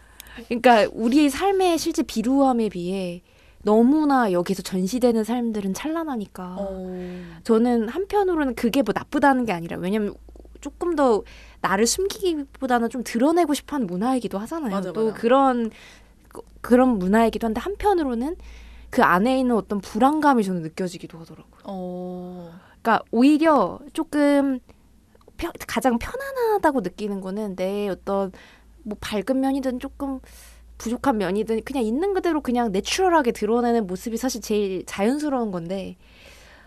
그러니까 우리의 삶의 실제 비루함에 비해 너무나 여기서 전시되는 삶들은 찬란하니까 어. 저는 한편으로는 그게 뭐 나쁘다는 게 아니라 왜냐면 조금 더 나를 숨기기보다는 좀 드러내고 싶어하는 문화이기도 하잖아요. 맞아, 또 맞아. 그런 그- 그런 문화이기도 한데 한편으로는 그 안에 있는 어떤 불안감이 저는 느껴지기도 하더라고요. 어. 그러니까 오히려 조금 편- 가장 편안하다고 느끼는 거는 내 어떤 뭐 밝은 면이든 조금 부족한 면이든 그냥 있는 그대로 그냥 내추럴하게 드러내는 모습이 사실 제일 자연스러운 건데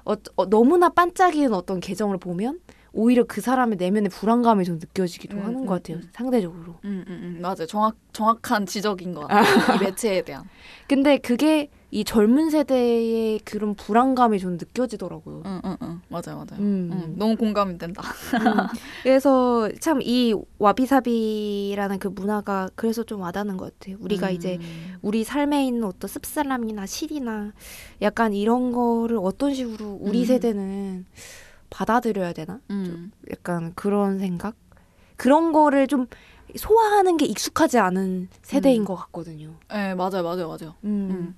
어, 어, 너무나 반짝이는 어떤 계정을 보면 오히려 그 사람의 내면의 불안감이 좀 느껴지기도 음, 하는 음, 것 같아요 음. 상대적으로 음, 음, 음. 맞아요. 정확 정확한 지적인 것 같아요. 이 매체에 대한. 근데 그게 이 젊은 세대의 그런 불안감이 좀 느껴지더라고요 응, 응, 응. 맞아요, 맞아요. 음. 응, 너무 공감이 된다. 음. 그래서 참 이 와비사비라는 그 문화가 그래서 좀 와닿는 것 같아요. 우리가 음. 이제 우리 삶에 있는 어떤 씁쓸함이나 실이나 약간 이런 거를 어떤 식으로 우리 음. 세대는 받아들여야 되나? 음. 약간 그런 생각? 그런 거를 좀 소화하는 게 익숙하지 않은 세대인 음. 것 같거든요. 네, 맞아요, 맞아요, 맞아요. 음.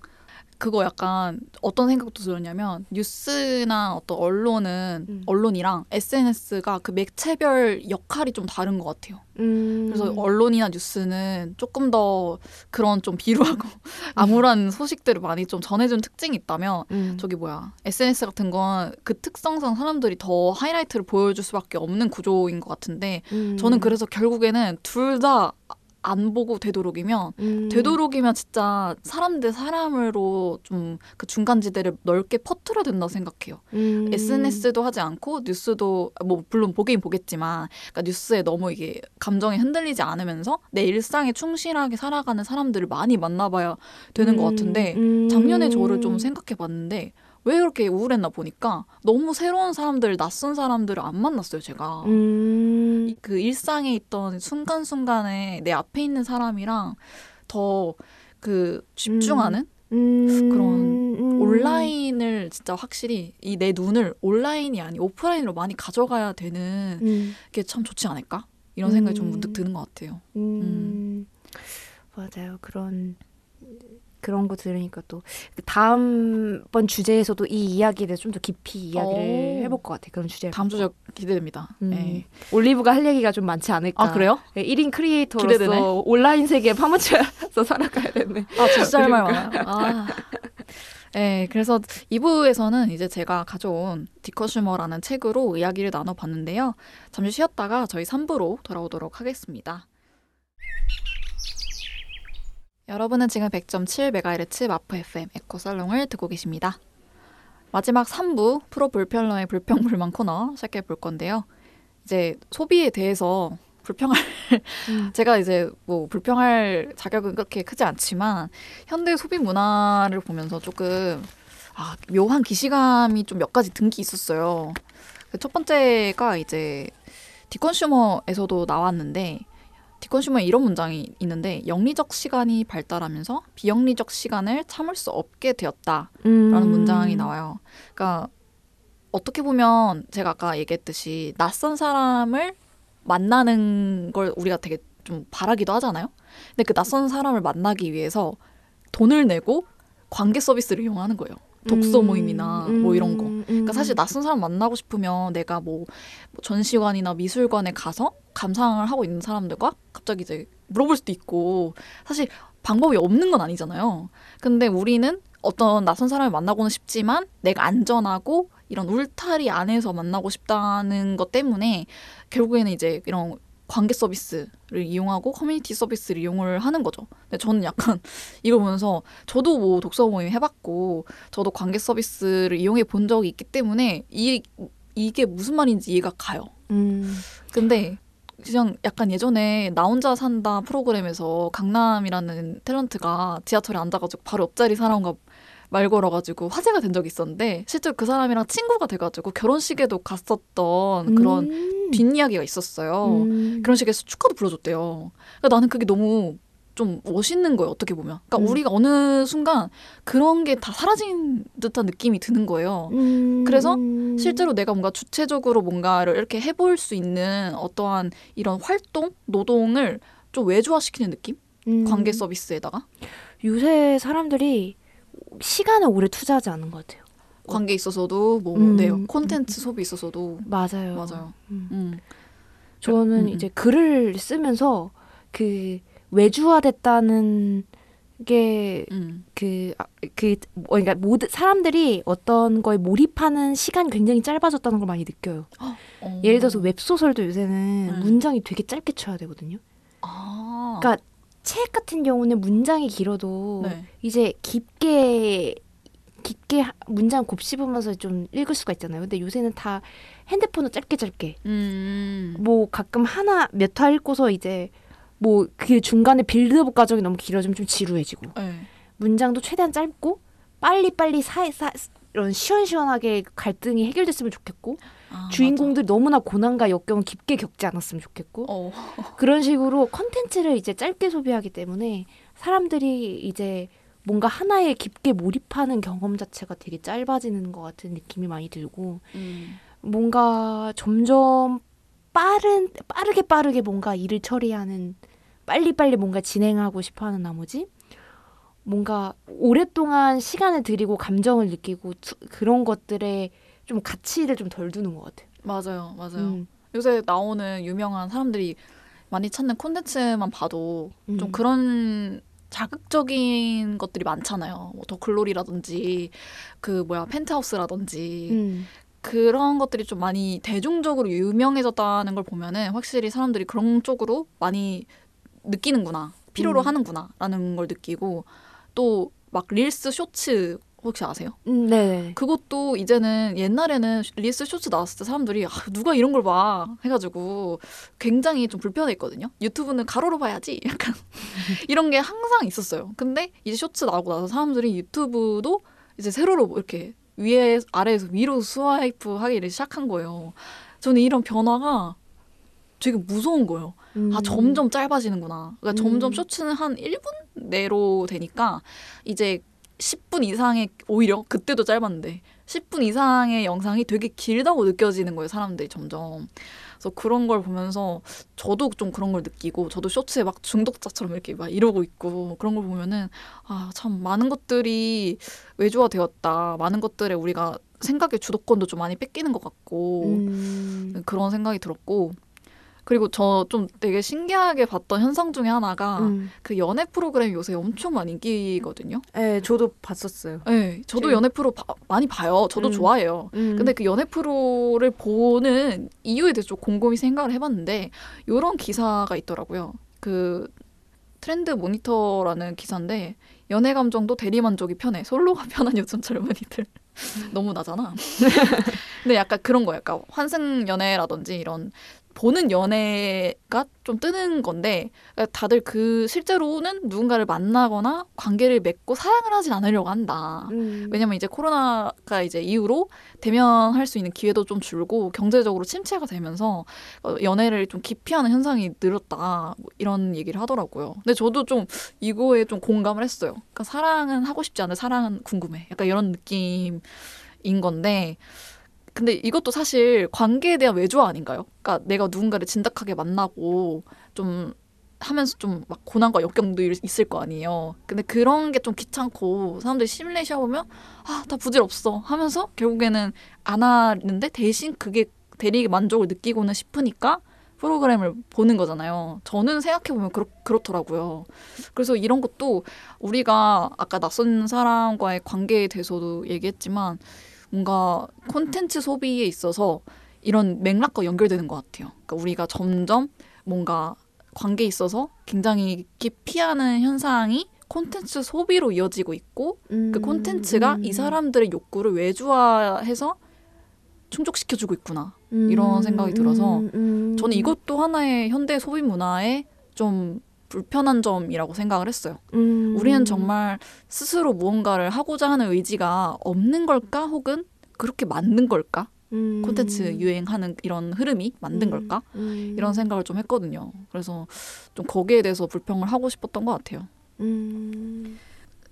음. 그거 약간 어떤 생각도 들었냐면 뉴스나 어떤 언론은 음. 언론이랑 SNS가 그 매체별 역할이 좀 다른 것 같아요. 음. 그래서 언론이나 뉴스는 조금 더 그런 좀 비루하고 암울한 소식들을 많이 좀 전해주는 특징이 있다면 음. 저기 뭐야 SNS 같은 건 그 특성상 사람들이 더 하이라이트를 보여줄 수밖에 없는 구조인 것 같은데 음. 저는 그래서 결국에는 둘 다 안 보고 되도록이면 음. 되도록이면 진짜 사람 대 사람으로 좀 그 중간 지대를 넓게 퍼뜨려야 된다 생각해요. 음. SNS도 하지 않고 뉴스도 뭐 물론 보긴 보겠지만 그러니까 뉴스에 너무 이게 감정이 흔들리지 않으면서 내 일상에 충실하게 살아가는 사람들을 많이 만나봐야 되는 것 같은데 음. 작년에 저를 좀 생각해 봤는데 왜 그렇게 우울했나 보니까 너무 새로운 사람들, 낯선 사람들을 안 만났어요, 제가. 음. 이- 그 일상에 있던 순간순간에 내 앞에 있는 사람이랑 더 그 집중하는 음. 그런 음. 온라인을 진짜 확실히 이 내 눈을 온라인이 아니 오프라인으로 많이 가져가야 되는 음. 게참 좋지 않을까? 이런 생각이 좀 음. 문득 드는 것 같아요. 음. 맞아요. 그런 그런 거 들으니까 또 다음번 주제에서도 이 대해서 좀더 깊이 이야기를 오. 해볼 것 같아요. 그런 주제. 다음 주제 기대됩니다. 음. 네. 올리브가 할 얘기가 좀 많지 않을까. 아 그래요? 네, 1인 크리에이터로서 기대되네. 온라인 세계에 파묻혀서 살아가야 되네. 아 진짜 할 말 많아요. 아. 네, 그래서 2부에서는 이제 제가 가져온 디커슈머라는 책으로 이야기를 나눠봤는데요. 잠시 쉬었다가 저희 3부로 돌아오도록 하겠습니다. 여러분은 지금 100.7MHz 마프 FM 에코 살롱을 듣고 계십니다. 마지막 3부 프로 불편러의 불평불만 코너 시작해 볼 건데요. 이제 소비에 대해서 불평할 음. 제가 이제 뭐 불평할 자격은 그렇게 크지 않지만 현대 소비 문화를 보면서 조금 아, 묘한 기시감이 좀 몇 가지 든게 있었어요. 그첫 번째가 이제 디컨슈머에서도 나왔는데 디컨슈머에 이런 문장이 있는데 영리적 시간이 발달하면서 비영리적 시간을 참을 수 없게 되었다라는 음. 문장이 나와요. 그러니까 어떻게 보면 제가 아까 얘기했듯이 낯선 사람을 만나는 걸 우리가 되게 좀 바라기도 하잖아요. 근데 그 낯선 사람을 만나기 위해서 돈을 내고 관계 서비스를 이용하는 거예요. 독서 음. 모임이나 뭐 이런 거. 음. 그러니까 사실 낯선 사람 만나고 싶으면 내가 뭐, 뭐 전시관이나 미술관에 가서 감상을 하고 있는 사람들과 갑자기 이제 물어볼 수도 있고 사실 방법이 없는 건 아니잖아요. 근데 우리는 어떤 낯선 사람을 만나고는 싶지만 내가 안전하고 이런 울타리 안에서 만나고 싶다는 것 때문에 결국에는 이제 이런 관계 서비스를 이용하고 커뮤니티 서비스를 이용을 하는 거죠. 근데 저는 약간 이걸 보면서 저도 뭐 독서 모임 해봤고 저도 관계 서비스를 이용해 본 적이 있기 때문에 이 이게 무슨 말인지 이해가 가요. 음. 근데 그냥 약간 예전에 나 혼자 산다 프로그램에서 강남이라는 탤런트가 지하철에 앉아가지고 바로 옆자리 사람과 말 걸어가지고 화제가 된 적이 있었는데 실제로 그 사람이랑 친구가 돼가지고 결혼식에도 갔었던 그런 음. 뒷이야기가 있었어요. 음. 그런 식에서 축하도 불러줬대요. 그러니까 나는 그게 너무 좀 멋있는 거예요. 어떻게 보면. 그러니까 음. 우리가 어느 순간 그런 게 다 사라진 듯한 느낌이 드는 거예요. 음. 그래서 음. 실제로 내가 뭔가 주체적으로 뭔가를 이렇게 해볼 수 있는 어떠한 이런 활동, 노동을 좀 외주화시키는 느낌? 음. 관계 서비스에다가 요새 사람들이 시간을 오래 투자하지 않는 것 같아요. 관계에 있어서도 뭐 음. 네, 콘텐츠 소비 있어서도 맞아요. 맞아요. 음. 음. 저는 음, 음. 이제 글을 쓰면서 그 외주화됐다는 게 음. 그, 아, 그, 뭐, 그러니까 모든 사람들이 어떤 거에 몰입하는 시간이 굉장히 짧아졌다는 걸 많이 느껴요. 어. 예를 들어서 웹소설도 요새는 음. 문장이 되게 짧게 쳐야 되거든요. 아. 그러니까 책 같은 경우는 문장이 길어도 네. 이제 깊게 깊게 하- 문장 곱씹으면서 좀 읽을 수가 있잖아요. 근데 요새는 다 핸드폰으로 짧게 짧게 음. 뭐 가끔 하나 몇 화 읽고서 이제 뭐 그 중간에 빌드업 과정이 너무 길어지면 좀 지루해지고 네. 문장도 최대한 짧고 빨리 빨리 사, 사 이런 시원시원하게 갈등이 해결됐으면 좋겠고 아, 주인공들 너무나 고난과 역경을 깊게 겪지 않았으면 좋겠고 맞아. 어. 그런 식으로 컨텐츠를 이제 짧게 소비하기 때문에 사람들이 이제 뭔가 하나에 깊게 몰입하는 경험 자체가 되게 짧아지는 것 같은 느낌이 많이 들고 음. 뭔가 점점 빠른 빠르게 빠르게 뭔가 일을 처리하는 빨리빨리 뭔가 진행하고 싶어하는 나머지 뭔가 오랫동안 시간을 들이고 감정을 느끼고 투- 그런 것들에 좀 가치를 좀 덜 두는 것 같아요. 맞아요. 맞아요. 음, 요새 나오는 유명한 사람들이 많이 찾는 콘텐츠만 봐도 좀 음. 그런 자극적인 것들이 많잖아요. 뭐 더 글로리라든지 그 뭐야 펜트하우스라든지 음. 그런 것들이 좀 많이 대중적으로 유명해졌다는 걸 보면은 확실히 사람들이 그런 쪽으로 많이 느끼는구나 필요로 음. 하는구나라는 걸 느끼고 또 막 reels shorts 혹시 아세요? 음, 네. 그것도 이제는 옛날에는 reels shorts 나왔을 때 사람들이 아, 누가 이런 걸 봐 해가지고 굉장히 좀 불편했거든요. 유튜브는 가로로 봐야지 약간 이런 게 항상 있었어요. 근데 이제 쇼츠 나오고 나서 사람들이 유튜브도 이제 세로로 이렇게 위에 아래에서 위로 swipe 하기를 시작한 거예요. 저는 이런 변화가 되게 무서운 거예요. 음. 아 점점 짧아지는구나. 그러니까 음. 점점 쇼츠는 한 1분 내로 되니까 이제 10분 이상의 오히려 그때도 짧았는데 10분 이상의 영상이 되게 길다고 느껴지는 거예요. 사람들이 점점. 그래서 그런 걸 보면서 저도 좀 그런 걸 느끼고 저도 쇼츠에 막 중독자처럼 이렇게 막 이러고 있고 그런 걸 보면은 아 참 많은 것들이 외주화되었다. 많은 것들에 우리가 생각의 주도권도 좀 많이 뺏기는 것 같고 음. 그런 생각이 들었고 그리고 저 좀 되게 신기하게 봤던 현상 중에 하나가 음. 그 연애 프로그램이 요새 엄청 많이 인기거든요. 네, 저도 봤었어요. 네, 저도 네. 연애 프로 바- 많이 봐요. 저도 음. 좋아해요. 음. 근데 그 연애 프로를 보는 이유에 대해서 좀 곰곰이 생각을 해봤는데 이런 기사가 있더라고요. 그 트렌드 모니터라는 기사인데 연애 감정도 대리 만족이 편해 솔로가 편한 요즘 젊은이들 너무 나잖아. 근데 약간 그런 거 약간 환승 연애라든지 이런 보는 연애가 좀 뜨는 건데 다들 그 실제로는 누군가를 만나거나 관계를 맺고 사랑을 하진 않으려고 한다. 음. 왜냐면 이제 코로나가 이제 이후로 대면할 수 있는 기회도 좀 줄고 경제적으로 침체가 되면서 어, 연애를 좀 기피하는 현상이 늘었다 뭐 이런 얘기를 하더라고요. 근데 저도 좀 이거에 좀 공감을 했어요. 그러니까 사랑은 하고 싶지 않은 사랑은 궁금해. 약간 이런 느낌인 건데. 근데 이것도 사실 관계에 대한 외주화 아닌가요? 그러니까 내가 누군가를 진득하게 만나고 좀 하면서 좀 막 고난과 역경도 일- 있을 거 아니에요. 근데 그런 게 좀 귀찮고 사람들이 시뮬레이션 보면 아, 다 부질없어 하면서 결국에는 안 하는데 대신 그게 대리 만족을 느끼고는 싶으니까 프로그램을 보는 거잖아요. 저는 생각해보면 그렇, 그렇더라고요. 그래서 이런 것도 우리가 아까 낯선 사람과의 관계에 대해서도 얘기했지만 뭔가 콘텐츠 소비에 있어서 이런 맥락과 연결되는 것 같아요. 그러니까 우리가 점점 뭔가 관계에 있어서 굉장히 기피하는 현상이 콘텐츠 소비로 이어지고 있고 음. 그 콘텐츠가 이 사람들의 욕구를 외주화해서 충족시켜주고 있구나. 이런 생각이 들어서 음. 저는 이것도 하나의 현대 소비 문화의 좀 불편한 점이라고 생각을 했어요. 음. 우리는 정말 스스로 무언가를 하고자 하는 의지가 없는 걸까? 혹은 그렇게 맞는 걸까? 음. 콘텐츠 유행하는 이런 흐름이 만든 음. 걸까? 음. 이런 생각을 좀 했거든요. 그래서 좀 거기에 대해서 불평을 하고 싶었던 것 같아요. 음.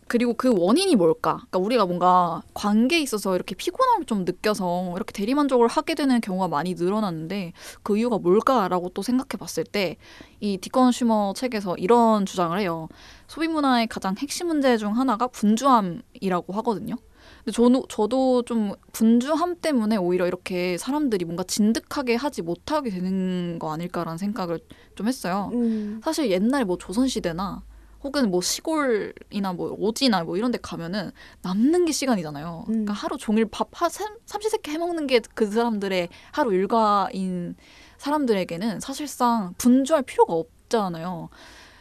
그리고 그 원인이 뭘까? 그러니까 우리가 뭔가 관계에 있어서 이렇게 피곤함을 좀 느껴서 이렇게 대리만족을 하게 되는 경우가 많이 늘어났는데 그 이유가 뭘까라고 또 생각해 봤을 때 이 디컨 슈머 책에서 이런 주장을 해요. 소비 문화의 가장 핵심 문제 중 하나가 분주함이라고 하거든요. 근데 저도, 저도 좀 분주함 때문에 오히려 이렇게 사람들이 뭔가 진득하게 하지 못하게 되는 거 아닐까라는 생각을 좀 했어요. 음. 사실 옛날 뭐 조선시대나 혹은 뭐 시골이나 뭐 오지나 뭐 이런 데 가면은 남는 게 시간이잖아요. 음. 그러니까 하루 종일 밥 하, 삼- 삼시세끼 해먹는 게 그 사람들의 하루 일과인 사람들에게는 사실상 분주할 필요가 없잖아요.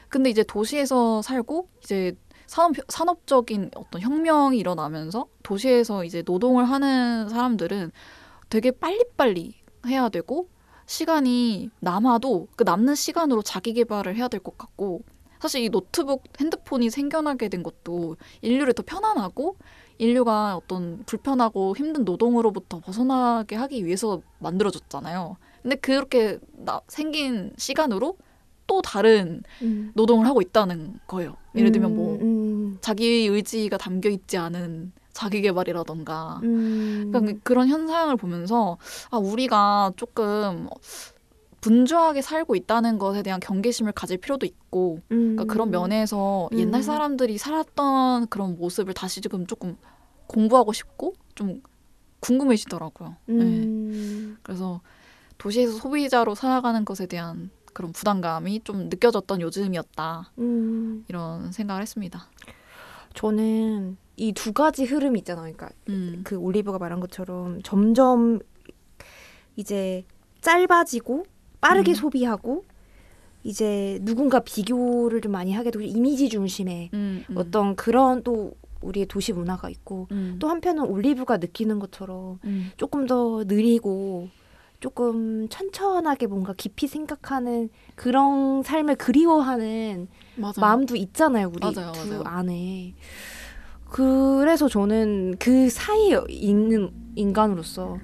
근데 이제 도시에서 살고 이제 산업, 산업적인 어떤 혁명이 일어나면서 도시에서 이제 노동을 하는 사람들은 되게 빨리빨리 해야 되고 시간이 남아도 그 남는 시간으로 자기 개발을 해야 될 것 같고 사실 이 노트북 핸드폰이 생겨나게 된 것도 인류를 더 편안하고 인류가 어떤 불편하고 힘든 노동으로부터 벗어나게 하기 위해서 만들어졌잖아요. 근데 그렇게 나, 생긴 시간으로 또 다른 음. 노동을 하고 있다는 거예요. 예를 들면 뭐 음. 자기 의지가 담겨 있지 않은 자기 개발이라던가 음. 그러니까 그런 현상을 보면서 아 우리가 조금 분주하게 살고 있다는 것에 대한 경계심을 가질 필요도 있고 그러니까 음. 그런 면에서 음. 옛날 사람들이 살았던 그런 모습을 다시 지금 조금 공부하고 싶고 좀 궁금해지더라고요. 네. 음. 그래서 도시에서 소비자로 살아가는 것에 대한 그런 부담감이 좀 느껴졌던 요즘이었다 음. 이런 생각을 했습니다. 저는 이 두 가지 흐름이 있잖아요. 그러니까 음. 그 올리브가 말한 것처럼 점점 이제 짧아지고 빠르게 음. 소비하고 이제 누군가 비교를 좀 많이 하게 되고 이미지 중심의 음, 음. 어떤 그런 또 우리의 도시 문화가 있고 음. 또 한편은 올리브가 느끼는 것처럼 음. 조금 더 느리고 조금 천천하게 뭔가 깊이 생각하는 그런 삶을 그리워하는 맞아. 마음도 있잖아요 우리 맞아요, 두 맞아요. 안에 그래서 저는 그 사이에 있는 인간으로서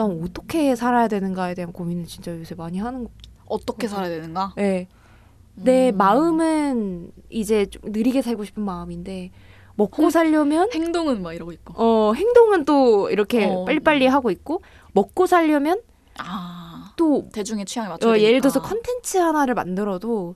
난 어떻게 살아야 되는가에 대한 고민을 진짜 요새 많이 하는 거. 어떻게 살아야 되는가? 네. 내 음. 마음은 이제 좀 느리게 살고 싶은 마음인데 먹고 음. 살려면 행동은 막 이러고 있고. 어 행동은 또 이렇게 어. 빨리빨리 하고 있고 먹고 살려면 아 또 대중의 취향에 맞춰. 어, 예를 들어서 컨텐츠 하나를 만들어도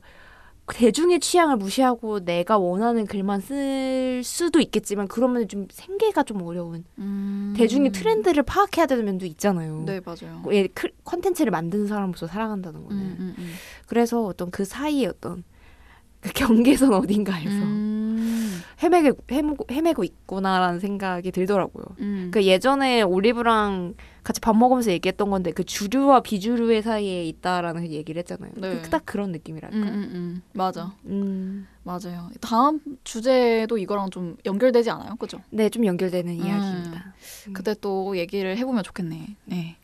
대중의 취향을 무시하고 내가 원하는 글만 쓸 수도 있겠지만 그러면 좀 생계가 좀 어려운 음. 대중의 트렌드를 파악해야 되는 면도 있잖아요. 네 맞아요. 예, 크- 컨텐츠를 만드는 사람으로서 살아간다는 거는. 음, 음, 음. 그래서 어떤 그 사이에 어떤 그 경계선 어딘가에서 음. 헤매고, 헤매고, 헤매고 있구나라는 생각이 들더라고요. 음. 그 예전에 올리브랑 같이 밥 먹으면서 얘기했던 건데 그 주류와 비주류의 사이에 있다라는 얘기를 했잖아요. 네. 그- 딱 그런 느낌이랄까. 음, 음, 음. 맞아. 음. 맞아요. 다음 주제도 이거랑 좀 연결되지 않아요? 그죠? 네, 좀 연결되는 음. 이야기입니다. 음. 그때 또 얘기를 해보면 좋겠네. 네.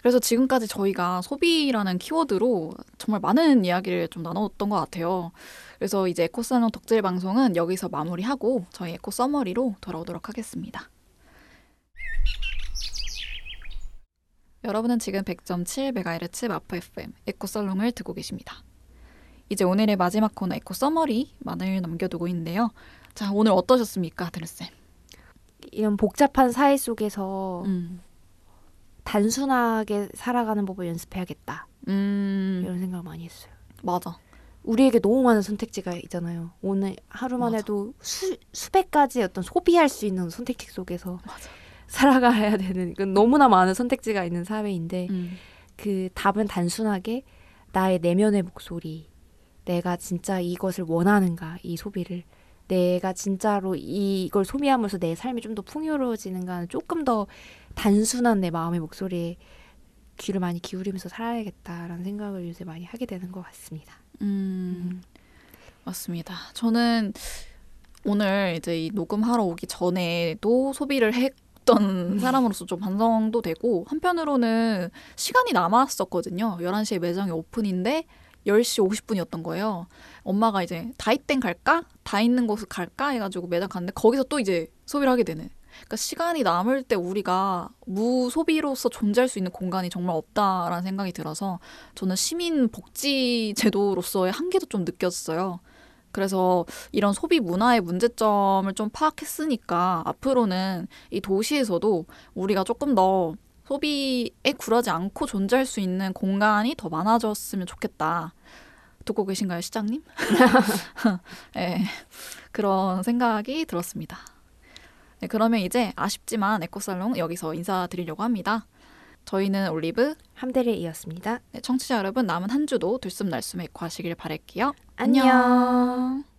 그래서 지금까지 저희가 소비라는 키워드로 정말 많은 이야기를 좀 나눴던 것 같아요. 그래서 이제 에코살롱 덕질 방송은 여기서 마무리하고 저희 eco summary로 돌아오도록 하겠습니다. 여러분은 지금 100.7MHz 마포 FM 에코살롱을 듣고 계십니다. 이제 오늘의 마지막 코너 eco summary만을 남겨두고 있는데요. 자, 오늘 어떠셨습니까, 드르쌤? 이런 복잡한 사회 속에서 음. 단순하게 살아가는 법을 연습해야겠다. 음, 이런 생각을 많이 했어요. 맞아. 우리에게 너무 많은 선택지가 있잖아요. 오늘 하루만 맞아. 해도 수, 수백 가지 어떤 소비할 수 있는 선택지 속에서 맞아. 살아가야 되는 그 너무나 많은 선택지가 있는 사회인데 음. 그 답은 단순하게 나의 내면의 목소리 내가 진짜 이것을 원하는가 이 소비를 내가 진짜로 이걸 소비하면서 내 삶이 좀 더 풍요로워지는가는 조금 더 단순한 내 마음의 목소리에 귀를 많이 기울이면서 살아야겠다라는 생각을 요새 많이 하게 되는 것 같습니다. 음, 맞습니다. 저는 오늘 이제 이 녹음하러 오기 전에도 소비를 했던 사람으로서 좀 반성도 되고 한편으로는 시간이 남았었거든요. 11시에 매장이 오픈인데 10시 50분이었던 거예요. 엄마가 이제 다이땡 갈까? 다 있는 곳을 갈까? 해가지고 매장 갔는데 거기서 또 이제 소비를 하게 되는. 그러니까 시간이 남을 때 우리가 무소비로서 존재할 수 있는 공간이 정말 없다라는 생각이 들어서 저는 시민 복지 제도로서의 한계도 좀 느꼈어요. 그래서 이런 소비 문화의 문제점을 좀 파악했으니까 앞으로는 이 도시에서도 우리가 조금 더 소비에 굴하지 않고 존재할 수 있는 공간이 더 많아졌으면 좋겠다. 듣고 계신가요, 시장님? 네, 그런 생각이 들었습니다. 네, 그러면 이제 아쉽지만 에코살롱 여기서 인사드리려고 합니다. 저희는 올리브, 함대를 이었습니다. 네, 청취자 여러분 남은 한 주도 들숨날숨 에코 하시길 바랄게요. 안녕. 안녕.